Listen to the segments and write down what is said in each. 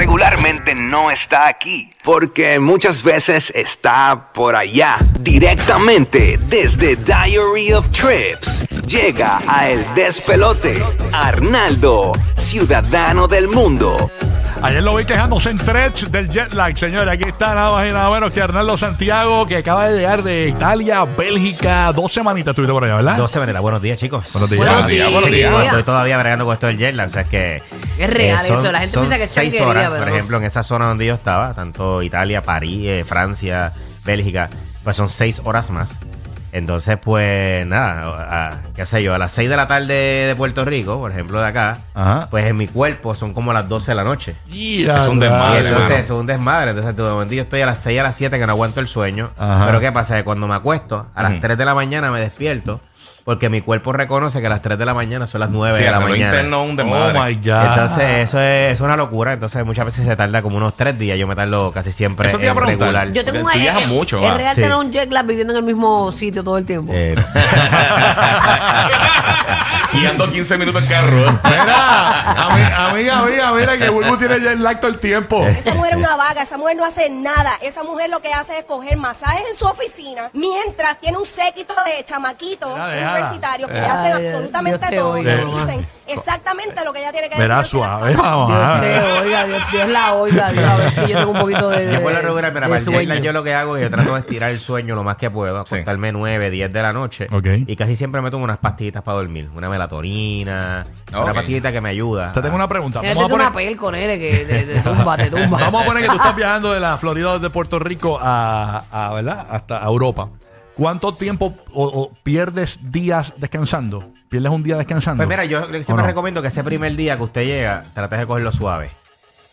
regularmente no está aquí, porque muchas veces está por allá, directamente desde Diary of Trips. Llega a El Despelote, Arnaldo, ciudadano del mundo. Ayer lo vi quejándose en threads del jet lag, señores. Aquí está nada más y nada menos que Arnaldo Santiago, que acaba de llegar de Italia, Bélgica. Dos semanitas estuviste por allá, ¿verdad? 12 maneras. Buenos días, chicos. Buenos días. Buenos días, buenos días. Estoy todavía bregando con esto del jet lag, o sea, es que... eh, Es real son- eso, la gente son piensa que es seis horas, pero por no. ejemplo, en esa zona donde yo estaba, tanto Italia, París, eh, Francia, Bélgica, pues son seis horas más. Entonces, pues nada, a- qué sé yo, a las 6 de la tarde de Puerto Rico, por ejemplo, de acá, Ajá. pues en mi cuerpo son como las 12 de la noche. Es un Y desmadre, entonces mano. es un desmadre. Entonces, de momento yo estoy a las 6 a las 7 que no aguanto el sueño. Ajá. Pero ¿qué pasa? Que cuando me acuesto, a las Ujú. 3 de la mañana me despierto porque mi cuerpo reconoce que a las 3 de la mañana son las 9 Sí, de la a mañana. interno un Oh desmadre. my God. Entonces, eso es, es una locura. Entonces, muchas veces se tarda como unos 3 días. Yo me tardo casi siempre Eso te iba a en preguntar. regular. Yo tengo una viajas es- mucho, Es real Sí. tener un jet lag viviendo en el mismo sitio todo el tiempo. Eh, Guiando 15 minutos el carro. Mira, ami- amiga, amiga, mira que Bulbu tiene jet lag todo el tiempo. Esa mujer es una vaga, esa mujer no hace nada. Esa mujer lo que hace es coger masajes en su oficina mientras tiene un séquito de chamaquitos Mira. Universitarios que Ay, hacen absolutamente te todo. oiga, Le dicen exactamente lo que ella tiene que Verá decir. suave, vamos. Dios te oiga, Dios, Dios la oiga, Dios, a ver si yo tengo un poquito de, Yo por la regular, de para sueño. yo lo que hago es yo trato de estirar el sueño lo más que puedo, acostarme 9, 10 de la noche. Ok. Y casi siempre me tomo unas pastillitas para dormir. Una melatonina, una pastillita que me ayuda. Te tengo una pregunta. Vamos a una poner, pel con él que te, te tumba, te tumba. vamos a poner que tú estás viajando de la Florida desde Puerto Rico a, a, ¿verdad? hasta Europa. ¿Cuánto tiempo o, o pierdes días descansando? ¿Pierdes un día descansando? Pues mira, yo siempre ¿O no? recomiendo que ese primer día que usted llega, trate de cogerlo suave.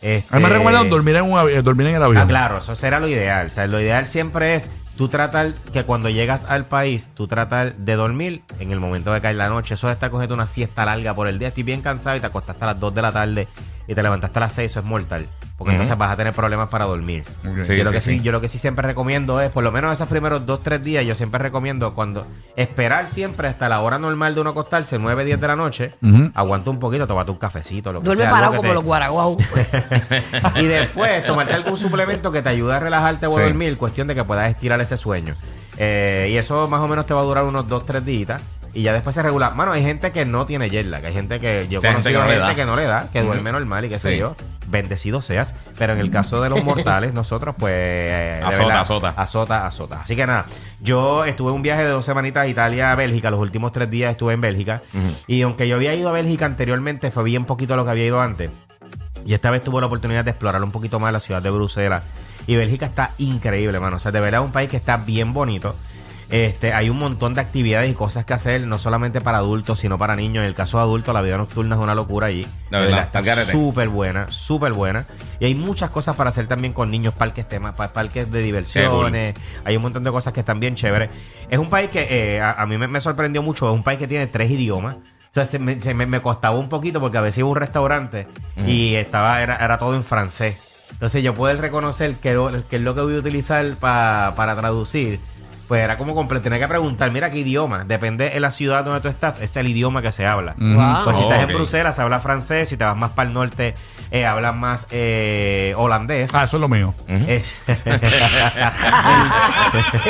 Este- A mí me recomiendan dormir en, un eh, dormir en el avión. Ah, claro, eso será lo ideal. O sea, lo ideal siempre es tú tratar que cuando llegas al país, tú tratar de dormir en el momento de caer la noche. Eso de estar cogiendo una siesta larga por el día. Estoy bien cansado y te acostaste a las 2 de la tarde y te levantaste a las 6, eso es mortal. Porque entonces vas a tener problemas para dormir. Sí, yo, lo que sí, sí. yo lo que sí siempre recomiendo es, por lo menos esos primeros 2, 3 días, yo siempre recomiendo cuando esperar siempre hasta la hora normal de uno acostarse, 9, 10 de la noche, aguanta un poquito, tómate un cafecito, lo que Duerme sea. parado que como te- los guaraguau. y después tomarte algún suplemento que te ayude a relajarte o a Sí. dormir, cuestión de que puedas estirar ese sueño. Eh, y eso más o menos te va a durar unos 2, 3 días. Y ya después se regula. Mano, hay gente que no tiene jet lag. Hay gente que yo Sí, conozco gente que no le gente da. que no le da, que duerme normal y qué sé Sí. yo. Bendecido seas. Pero en el caso de los mortales, nosotros, pues. eh, Azota, verdad, azota. Azota, azota. Así que nada, yo estuve un viaje de dos semanitas a Italia a Bélgica. Los últimos tres días estuve en Bélgica. Y aunque yo había ido a Bélgica anteriormente, fue bien poquito lo que había ido antes. Y esta vez tuve la oportunidad de explorar un poquito más la ciudad de Bruselas. Y Bélgica está increíble, mano. O sea, de verdad es un país que está bien bonito. Este, hay un montón de actividades y cosas que hacer, no solamente para adultos, sino para niños. En el caso de adultos, la vida nocturna es una locura allí. De verdad, al está súper buena, súper buena. Y hay muchas cosas para hacer también con niños, parques temas, pa- parques de diversiones. Hay un montón de cosas que están bien chéveres. Es un país que eh, a, a mí me, me sorprendió mucho. Es un país que tiene tres idiomas. O sea, se me, se me- me costaba un poquito porque a veces iba a un restaurante y estaba era, era todo en francés. Entonces yo poder reconocer que, lo- que es lo que voy a utilizar pa- para traducir, pues era como completo. Tenía que preguntar, mira qué idioma. Depende de la ciudad donde tú estás, es el idioma que se habla. Wow. Pues si estás en Bruselas, se habla francés. Si te vas más para el norte, eh, hablan más eh, holandés. Ah, eso es lo mío. Eh, Sí,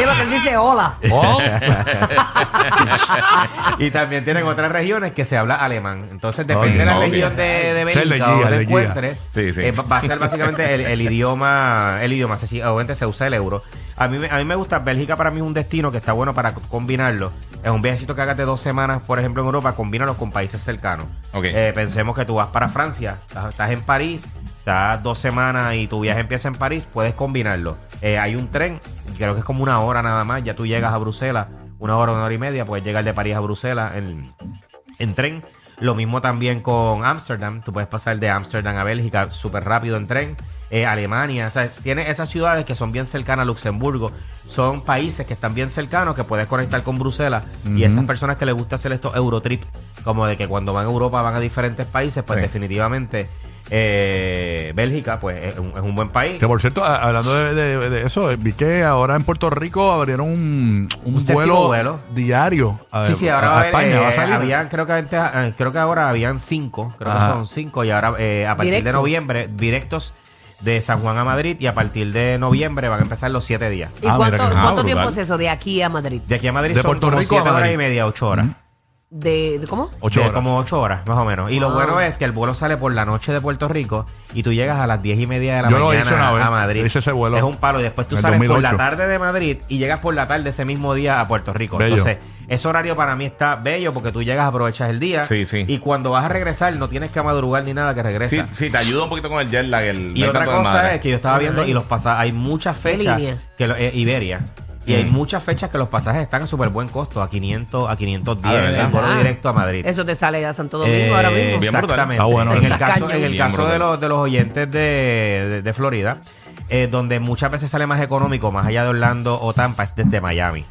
porque él dice hola. Oh, y también tienen otras regiones que se habla alemán. Entonces, depende de la región de, de Bélgica la te encuentres. Sí, sí. eh, va- a ser básicamente el, el idioma, el idioma, se- obviamente se usa el euro. A mí, me- a mí me gusta, Bélgica para mí es un destino que está bueno para co- combinarlo. Es un viajecito que hagas de dos semanas, por ejemplo, en Europa, combínalo con países cercanos. Ok. Eh, pensemos que tú vas para Francia, estás, estás en París, estás dos semanas y tu viaje empieza en París, puedes combinarlo. Eh, hay un tren, creo que es como una hora nada más, ya tú llegas a Bruselas, una hora, una hora y media, puedes llegar de París a Bruselas en, en tren. Lo mismo también con Ámsterdam, tú puedes pasar de Ámsterdam a Bélgica súper rápido en tren. Eh, Alemania, o sea, tiene esas ciudades que son bien cercanas a Luxemburgo, son países que están bien cercanos, que puedes conectar con Bruselas. Y estas personas que les gusta hacer estos Eurotrip, como de que cuando van a Europa van a diferentes países, pues Sí. definitivamente Eh, Bélgica, pues es un, es un buen país. Que por cierto, a- hablando de, de- de eso, vi que ahora en Puerto Rico abrieron un, un Un séptimo vuelo, vuelo. diario. a- Sí, sí, ahora a, va a haber, España. eh, va a salir. habían, creo que antes, eh, creo que ahora habían cinco, creo Ajá. que son cinco, y ahora eh, a partir de noviembre, directos de San Juan a Madrid, y a partir de noviembre van a empezar los siete días. ¿Y Ah, cuánto, que- ah, cuánto brutal. tiempo es eso de aquí a Madrid? De aquí a Madrid De son Puerto como Rico a siete horas Madrid. y media, ocho horas. De, de- ¿Cómo? Ocho De horas. Como ocho horas, más o menos. Y lo Ah. bueno es que el vuelo sale por la noche de Puerto Rico y tú llegas a las diez y media de la Yo lo mañana hice una vez. a Madrid. Yo hice ese vuelo Es un palo. Y después tú en el sales por 2008. la tarde de Madrid y llegas por la tarde ese mismo día a Puerto Rico. Bello. Entonces, ese horario para mí está bello porque tú llegas, aprovechas el día. Sí, sí. Y cuando vas a regresar, no tienes que madrugar ni nada que Sí, regresa. sí, te ayuda un poquito con el jet lag. El, Y hay otra tanto cosa es que yo estaba viendo y los pasajes, hay muchas ¿Qué fechas línea? que lo- eh, Iberia. Y hay Mm. muchas fechas que los pasajes están a súper buen costo, a 500, a 510, Ah, ¿de verdad? el vuelo Ah. directo a Madrid. Eso te sale a Santo Domingo Eh, ahora mismo. bien brutal. Exactamente. Está bueno, en el Está caso, en el Bien caso de, los, de los oyentes de, de- de Florida, eh, donde muchas veces sale más económico, más allá de Orlando o Tampa, es desde Miami.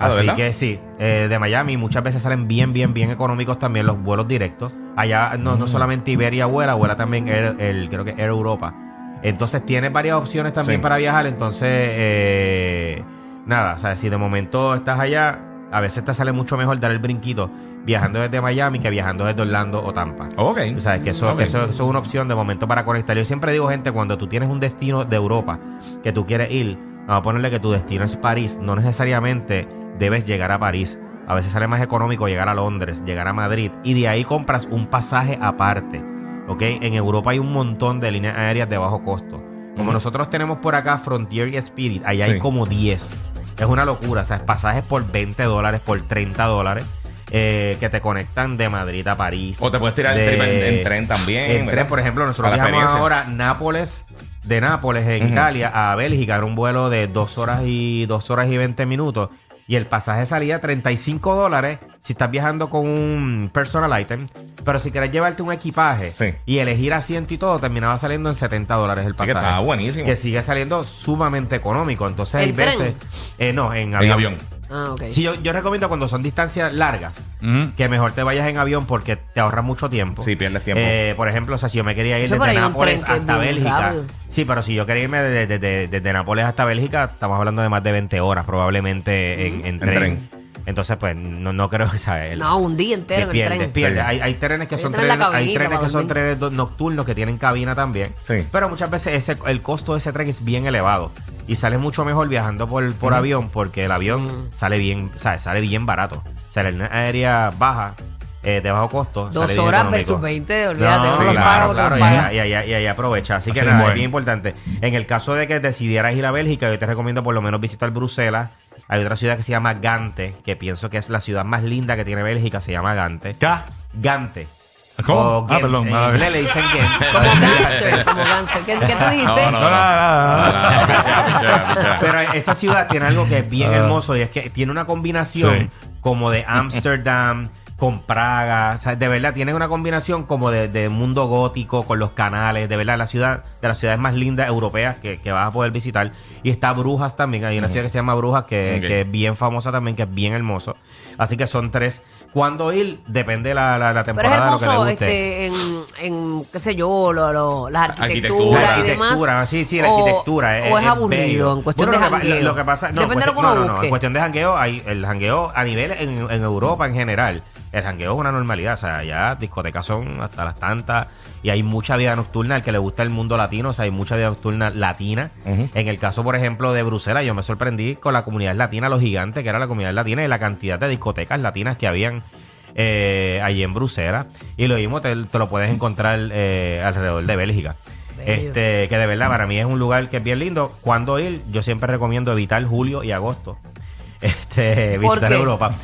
Ah, ¿de Así verdad? que sí, eh, de Miami muchas veces salen bien, bien, bien económicos también los vuelos directos. Allá no, Mm. no solamente Iberia vuela, vuela también Air- el, creo que Air Europa. Entonces tiene varias opciones también Sí. para viajar. Entonces, eh, nada, o sea, si de momento estás allá, a veces te sale mucho mejor dar el brinquito viajando desde Miami que viajando desde Orlando o Tampa. Ok. Tú sabes que eso, Ok. eso, eso es una opción de momento para conectar. Yo siempre digo, gente, cuando tú tienes un destino de Europa que tú quieres ir, vamos a ponerle que tu destino es París, no necesariamente debes llegar a París. A veces sale más económico llegar a Londres, llegar a Madrid y de ahí compras un pasaje aparte. ¿Ok? En Europa hay un montón de líneas aéreas de bajo costo. Como nosotros tenemos por acá Frontier y Spirit, allá hay como 10. Es una locura. O sea, pasajes por 20 dólares, por 30 dólares. eh, que te conectan de Madrid a París. O te puedes tirar el de- en, en tren también. en ¿verdad? tren, por ejemplo, nosotros viajamos ahora Nápoles, de Nápoles en. Italia a Bélgica, era un vuelo de dos horas y dos horas y 20 minutos. Y el pasaje salía 35 dólares si estás viajando con un personal item. Pero si quieres llevarte un equipaje Sí. y elegir asiento y todo, terminaba saliendo en 70 dólares el Así que pasaje. estaba buenísimo. Que sigue saliendo sumamente económico. Entonces hay veces. eh, no, en En avión. Ah, ok. Sí, yo, yo recomiendo cuando son distancias largas Ujú. que mejor te vayas en avión porque te ahorras mucho tiempo. Sí, pierdes tiempo. Eh, por ejemplo, o sea, si yo me quería ir Eso desde ahí un Nápoles tren que es hasta bien Bélgica. rápido. Sí, pero si yo quería irme desde, desde- desde Nápoles hasta Bélgica, estamos hablando de más de 20 horas probablemente en, en tren. tren. Entonces, pues, no, no creo que sea él. No, un día entero en el pierde, tren. pierde. Sí. Hay, hay trenes que Hay son tren en la trenes, hay cabinita trenes para que son dormir. trenes do- nocturnos que tienen cabina también. Sí. Pero muchas veces ese, el costo de ese tren es bien elevado. Y sale mucho mejor viajando por, por avión porque el avión sale bien, ¿sabes? Sale bien barato. O sea, la línea aérea baja, eh, de bajo costo. Dos sale horas versus 20, olvídate, No, sí, claro, claro, y, ahí- y ahí- y ahí aprovecha. Así que Así nada, mismo es es. bien importante. En el caso de que decidieras ir a Bélgica, yo te recomiendo por lo menos visitar Bruselas. Hay otra ciudad que se llama Gante, que pienso que es la ciudad más linda que tiene Bélgica, se llama Gante. ¿Qué? Gante. ¿Cómo? O Ah, perdón. En Ah, inglés le dicen. Como gánster, como gánster. ¿Qué, qué tú dijiste? No, no, No, no. Ah. Pero esa ciudad tiene algo que es bien Ah. hermoso y es que tiene una combinación Sí. como de Ámsterdam con Praga. O sea, de verdad, tiene una combinación como de, de mundo gótico con los canales. De verdad, la ciudad de las ciudades más lindas europeas que, que vas a poder visitar. Y está Brujas también. Hay una ciudad que se llama Brujas que, Ok. que es bien famosa también, que es bien hermoso. Así que son tres. ¿Cuándo ir? Depende la, la, la Pero es temporada lo que le hermoso guste. este, en, en, qué sé yo, lo, lo- las Arquitectura. arquitecturas La y demás. arquitectura, sí, sí, la O- arquitectura. O es, aburrido bello. en cuestión Bueno, de lo que pa- jangueo. Lo, lo que pasa, no, Depende de lo que uno no, no, no, busque. en cuestión de jangueo, hay el jangueo a nivel en, en Europa en general. El jangueo es una normalidad, o sea, ya discotecas son hasta las tantas y hay mucha vida nocturna al que le gusta el mundo latino, o sea, hay mucha vida nocturna latina. En el caso, por ejemplo, de Bruselas, yo me sorprendí con la comunidad latina, lo gigante que era la comunidad latina y la cantidad de discotecas latinas que habían eh, allí en Bruselas. Y lo mismo te, te lo puedes encontrar eh, alrededor de Bélgica. Este, que de verdad para mí es un lugar que es bien lindo. Cuando ir, yo siempre recomiendo evitar julio y agosto. Este, ¿Por visitar? Europa.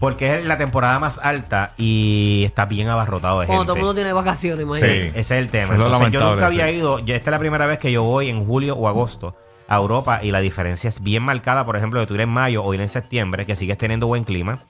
Porque es la temporada más alta y está bien abarrotado de Cuando gente. todo el mundo tiene vacaciones, imagínate. Sí. Ese es el tema. Eso es lo Entonces, yo lamentable, nunca había sí. ido. Yo, esta es la primera vez que yo voy en julio o agosto a Europa y la diferencia es bien marcada. Por ejemplo, de tú ir en mayo o ir en septiembre, que sigues teniendo buen clima,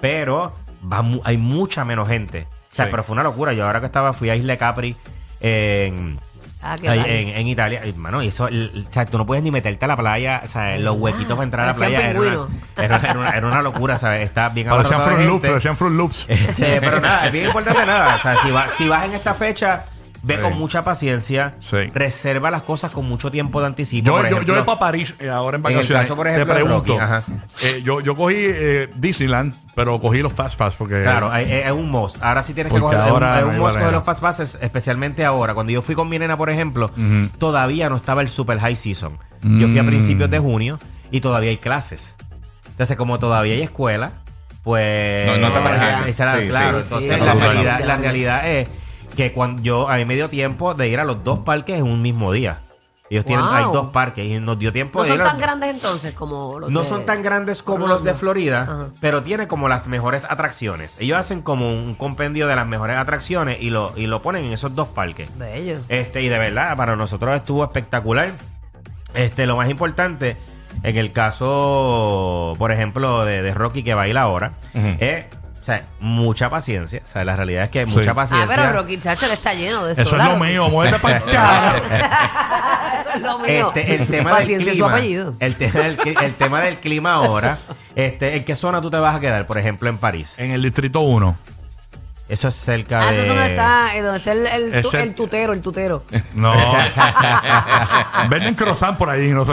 pero va mu- hay mucha menos gente. O sea, Sí. pero fue una locura. Yo ahora que estaba, fui a Isla Capri en, Ah, qué ahí tal. en, en Italia. Hermano, y eso, el- o sea, tú no puedes ni meterte a la playa, o sea, los huequitos para entrar a la playa. Era una, era, era una, era una locura, ¿sabes? Está bien Parecían abarrotado de Fruit Loops, gente. parecían Fruit Loops. Este, pero nada, es bien importante nada. O sea, si, va- si vas en esta fecha, ve Sí. con mucha paciencia, Sí. reserva las cosas con mucho tiempo de anticipo. Yo, por yo, yo ejemplo. voy para París eh, ahora en En el vacaciones. caso, por ejemplo, Te de pregunto. Rocky, ajá. eh, yo, yo cogí eh, Disneyland, pero cogí los Fast Pass porque. Claro, es, un must. Ahora sí tienes que coger ahora es un, manera. coger los fast passes, especialmente ahora. Cuando yo fui con mi nena, por ejemplo, todavía no estaba el super high season. Yo fui a Mm. principios de junio y todavía hay clases. Entonces, como todavía hay escuela, pues No, no era- Sí, claro, sí. entonces Sí, la, realidad, la realidad es que cuando yo a mí me dio tiempo de ir a los dos parques en un mismo día. Ellos tienen Wow. hay dos parques y nos dio tiempo No de son ir a tan grandes entonces como los no de- son tan grandes como Orlando. los de Florida, Ajá. pero tiene como las mejores atracciones. Ellos hacen como un compendio de las mejores atracciones y lo, y lo ponen en esos dos parques. Bello. Este, y de verdad, para nosotros estuvo espectacular. Este, lo más importante, en el caso, por ejemplo, de, de Rocky que baila ahora, es, o sea, mucha paciencia. O sea, la realidad es que Sí. mucha Ah, paciencia. pero Rocky Chacho le está lleno de Eso es solar, lo Rocky. mío, muévete para. Eso es lo mío. Este, el tema del Paciencia es su clima. apellido. El tema del, cli- el tema del clima ahora. Este, ¿En qué zona tú te vas a quedar? Por ejemplo, en París. En el distrito 1. Eso es cerca Ah, de. eso es donde está, eh, donde está el, el, tu- Ese- el tutero, el tutero. No. Venden croissant por ahí, no sé.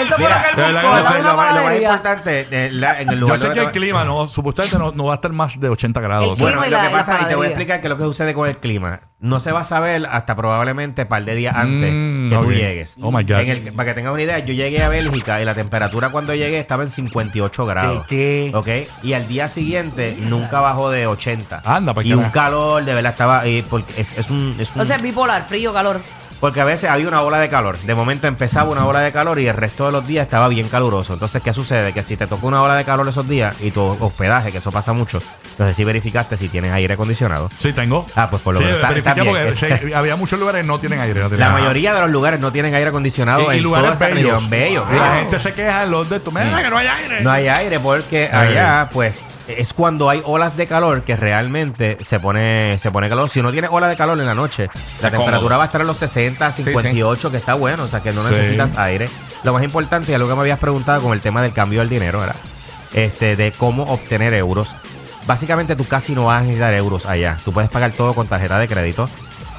Eso fue lo que él de verdad buscó, que no Lo, la más- una lo más- lo más panadería. importante, la- en el Yo lugar chequeé el donde- clima, no, supuestamente no, no va a estar más de 80 grados. El sea, Bueno, clima y lo la- que y la pasa, y te voy a panadería. explicar qué es lo que sucede con el clima. No se va a saber hasta probablemente un par de días antes Mm, que ok. tú llegues. Oh my God. En el- para que tengas una idea, yo llegué a Bélgica y la temperatura cuando llegué estaba en 58 grados. ¿Qué, qué? ¿Ok? Y al día siguiente nunca bajó de 80. Anda, pa' Y que un veas. calor, de verdad, estaba. eh, porque es, es un. es un- O sea, es bipolar, frío, calor. Porque a veces había una ola de calor. De momento empezaba una ola de calor y el resto de los días estaba bien caluroso. Entonces, ¿qué sucede? Que si te tocó una ola de calor esos días y tu hospedaje, que eso pasa mucho, sé si verificaste si tienes aire acondicionado. Sí, tengo. Ah, pues por lo Sí, menos está- está bien. porque sí, había muchos lugares que no tienen aire. no tienen La nada. mayoría de los lugares no tienen aire acondicionado Y, y en lugares toda esa bellos. región. Bello. Y La gente se queja en los de tu. Mira que no hay aire. No hay aire porque allá, pues, es cuando hay olas de calor que realmente se pone, se pone calor. Si no tiene ola de calor en la noche, la temperatura cómodo. va a estar en los 60, 58, que está bueno, o sea que no necesitas aire. Lo más importante, y algo que me habías preguntado con el tema del cambio del dinero, era este, de cómo obtener euros. Básicamente tú casi no vas a necesitar euros allá. Tú puedes pagar todo con tarjeta de crédito.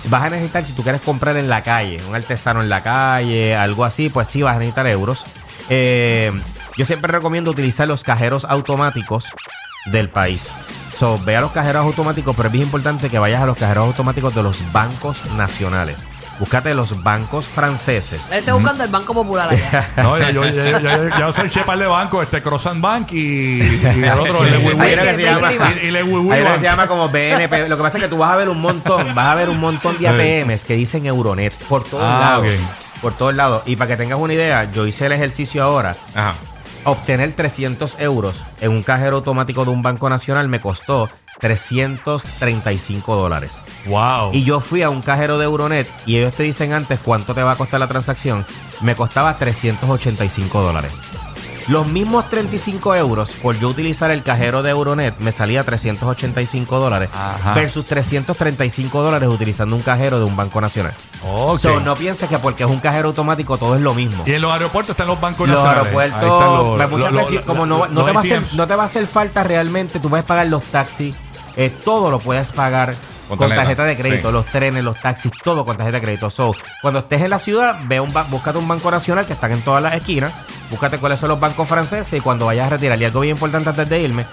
Vas a necesitar, si tú quieres comprar en la calle, un artesano en la calle, algo así, pues sí vas a necesitar euros. Eh, yo siempre recomiendo utilizar los cajeros automáticos del país. So, ve a los cajeros automáticos, pero es bien importante que vayas a los cajeros automáticos de los bancos nacionales. Búscate los bancos franceses. Él está buscando el Banco Popular allá. No, yo, yo, yo, yo, yo- yo soy chepar de banco, este Croissant Bank y, y el otro, el de Wiwi. Hay uno que se llama- Y, uno que Bank. se llama como BNP. Lo que pasa es que tú vas a ver un montón, vas a ver un montón de ATMs que dicen Euronet por todos Ah, lados. ok. Por todos lados. Y para que tengas una idea, yo hice el ejercicio ahora. Ajá. Obtener 300 euros en un cajero automático de un banco nacional me costó 335 dólares. Wow. Y yo fui a un cajero de Euronet y ellos te dicen antes cuánto te va a costar la transacción. Me costaba 385 dólares. Los mismos 35 euros por yo utilizar el cajero de Euronet me salía 385 dólares Ajá. versus 335 dólares utilizando un cajero de un banco nacional. Ok. So, no pienses que porque es un cajero automático todo es lo mismo. Y en los aeropuertos están los bancos Los nacionales. aeropuertos, Ahí están los- pues, muchas veces, como no, te va a hacer, ATMs. no te va a hacer falta realmente, tú puedes pagar los taxis, eh, todo lo puedes pagar Con con, tarjeta, de crédito, sí. los trenes, los taxis, todo con tarjeta de crédito. So, cuando estés en la ciudad, ve un búscate un banco nacional que están en todas las esquinas, búscate cuáles son los bancos franceses y cuando vayas a retirar, y algo bien importante antes de irme,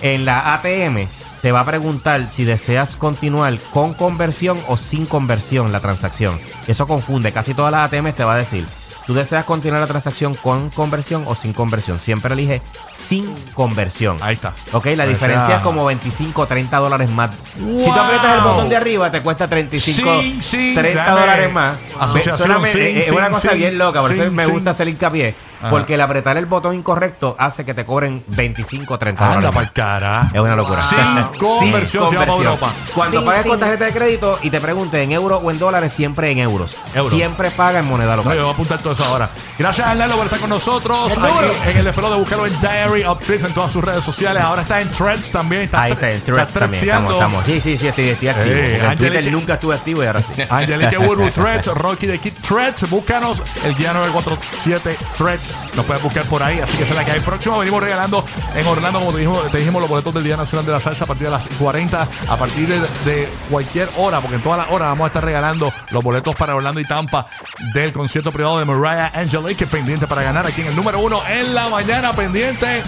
en la ATM te va a preguntar si deseas continuar con conversión o sin conversión la transacción. Eso confunde, casi todas las ATM te va a decir, tú deseas continuar la transacción con conversión o sin conversión. Siempre elige sin conversión. Ahí está. Ok, la O diferencia es como 25 o 30 dólares más. Si ¡Wow! tú aprietas el botón de arriba, te cuesta 35, Sin, sin, 30 dame. dólares más. Asociación, Solamente- sin, es una cosa bien loca, por eso me gusta hacer hincapié. Ajá. Porque el apretar el botón incorrecto hace que te cobren 25 o 30 Anda dólares para más. el cara. Es una locura. Sin conversión, se Europa. Cuando Sin, pagues con tarjeta de crédito y te pregunten en euros o en dólares, siempre en euros. Euros. Siempre paga en moneda No, local. yo voy a apuntar todo eso ahora. Gracias, Arnaldo, por estar con nosotros. Aquí en el despelote de buscarlo en Diary of Trips en todas sus redes sociales. Ahora está en Threads también. Está Ahí está, en Threads está también. Estamos, estamos. Sí, sí, sí, estoy, estoy activo. En Twitter Angelique- nunca estuve activo y ahora sí. Angelique Woodwood Threads, Rocky de Kid Threads. Búscanos el guía 947 Threads. Nos puedes buscar por ahí, así que esa es la que hay. Próximo venimos regalando en Orlando, como te dijimos, te dijimos los boletos del Día Nacional de la Salsa a partir de las 40, a partir de, cualquier hora, porque en todas las horas vamos a estar regalando los boletos para Orlando y Tampa del concierto privado de Mariah Angelique, que pendiente para ganar aquí en el número uno en la mañana, pendiente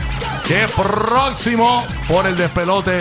que próximo por el despelote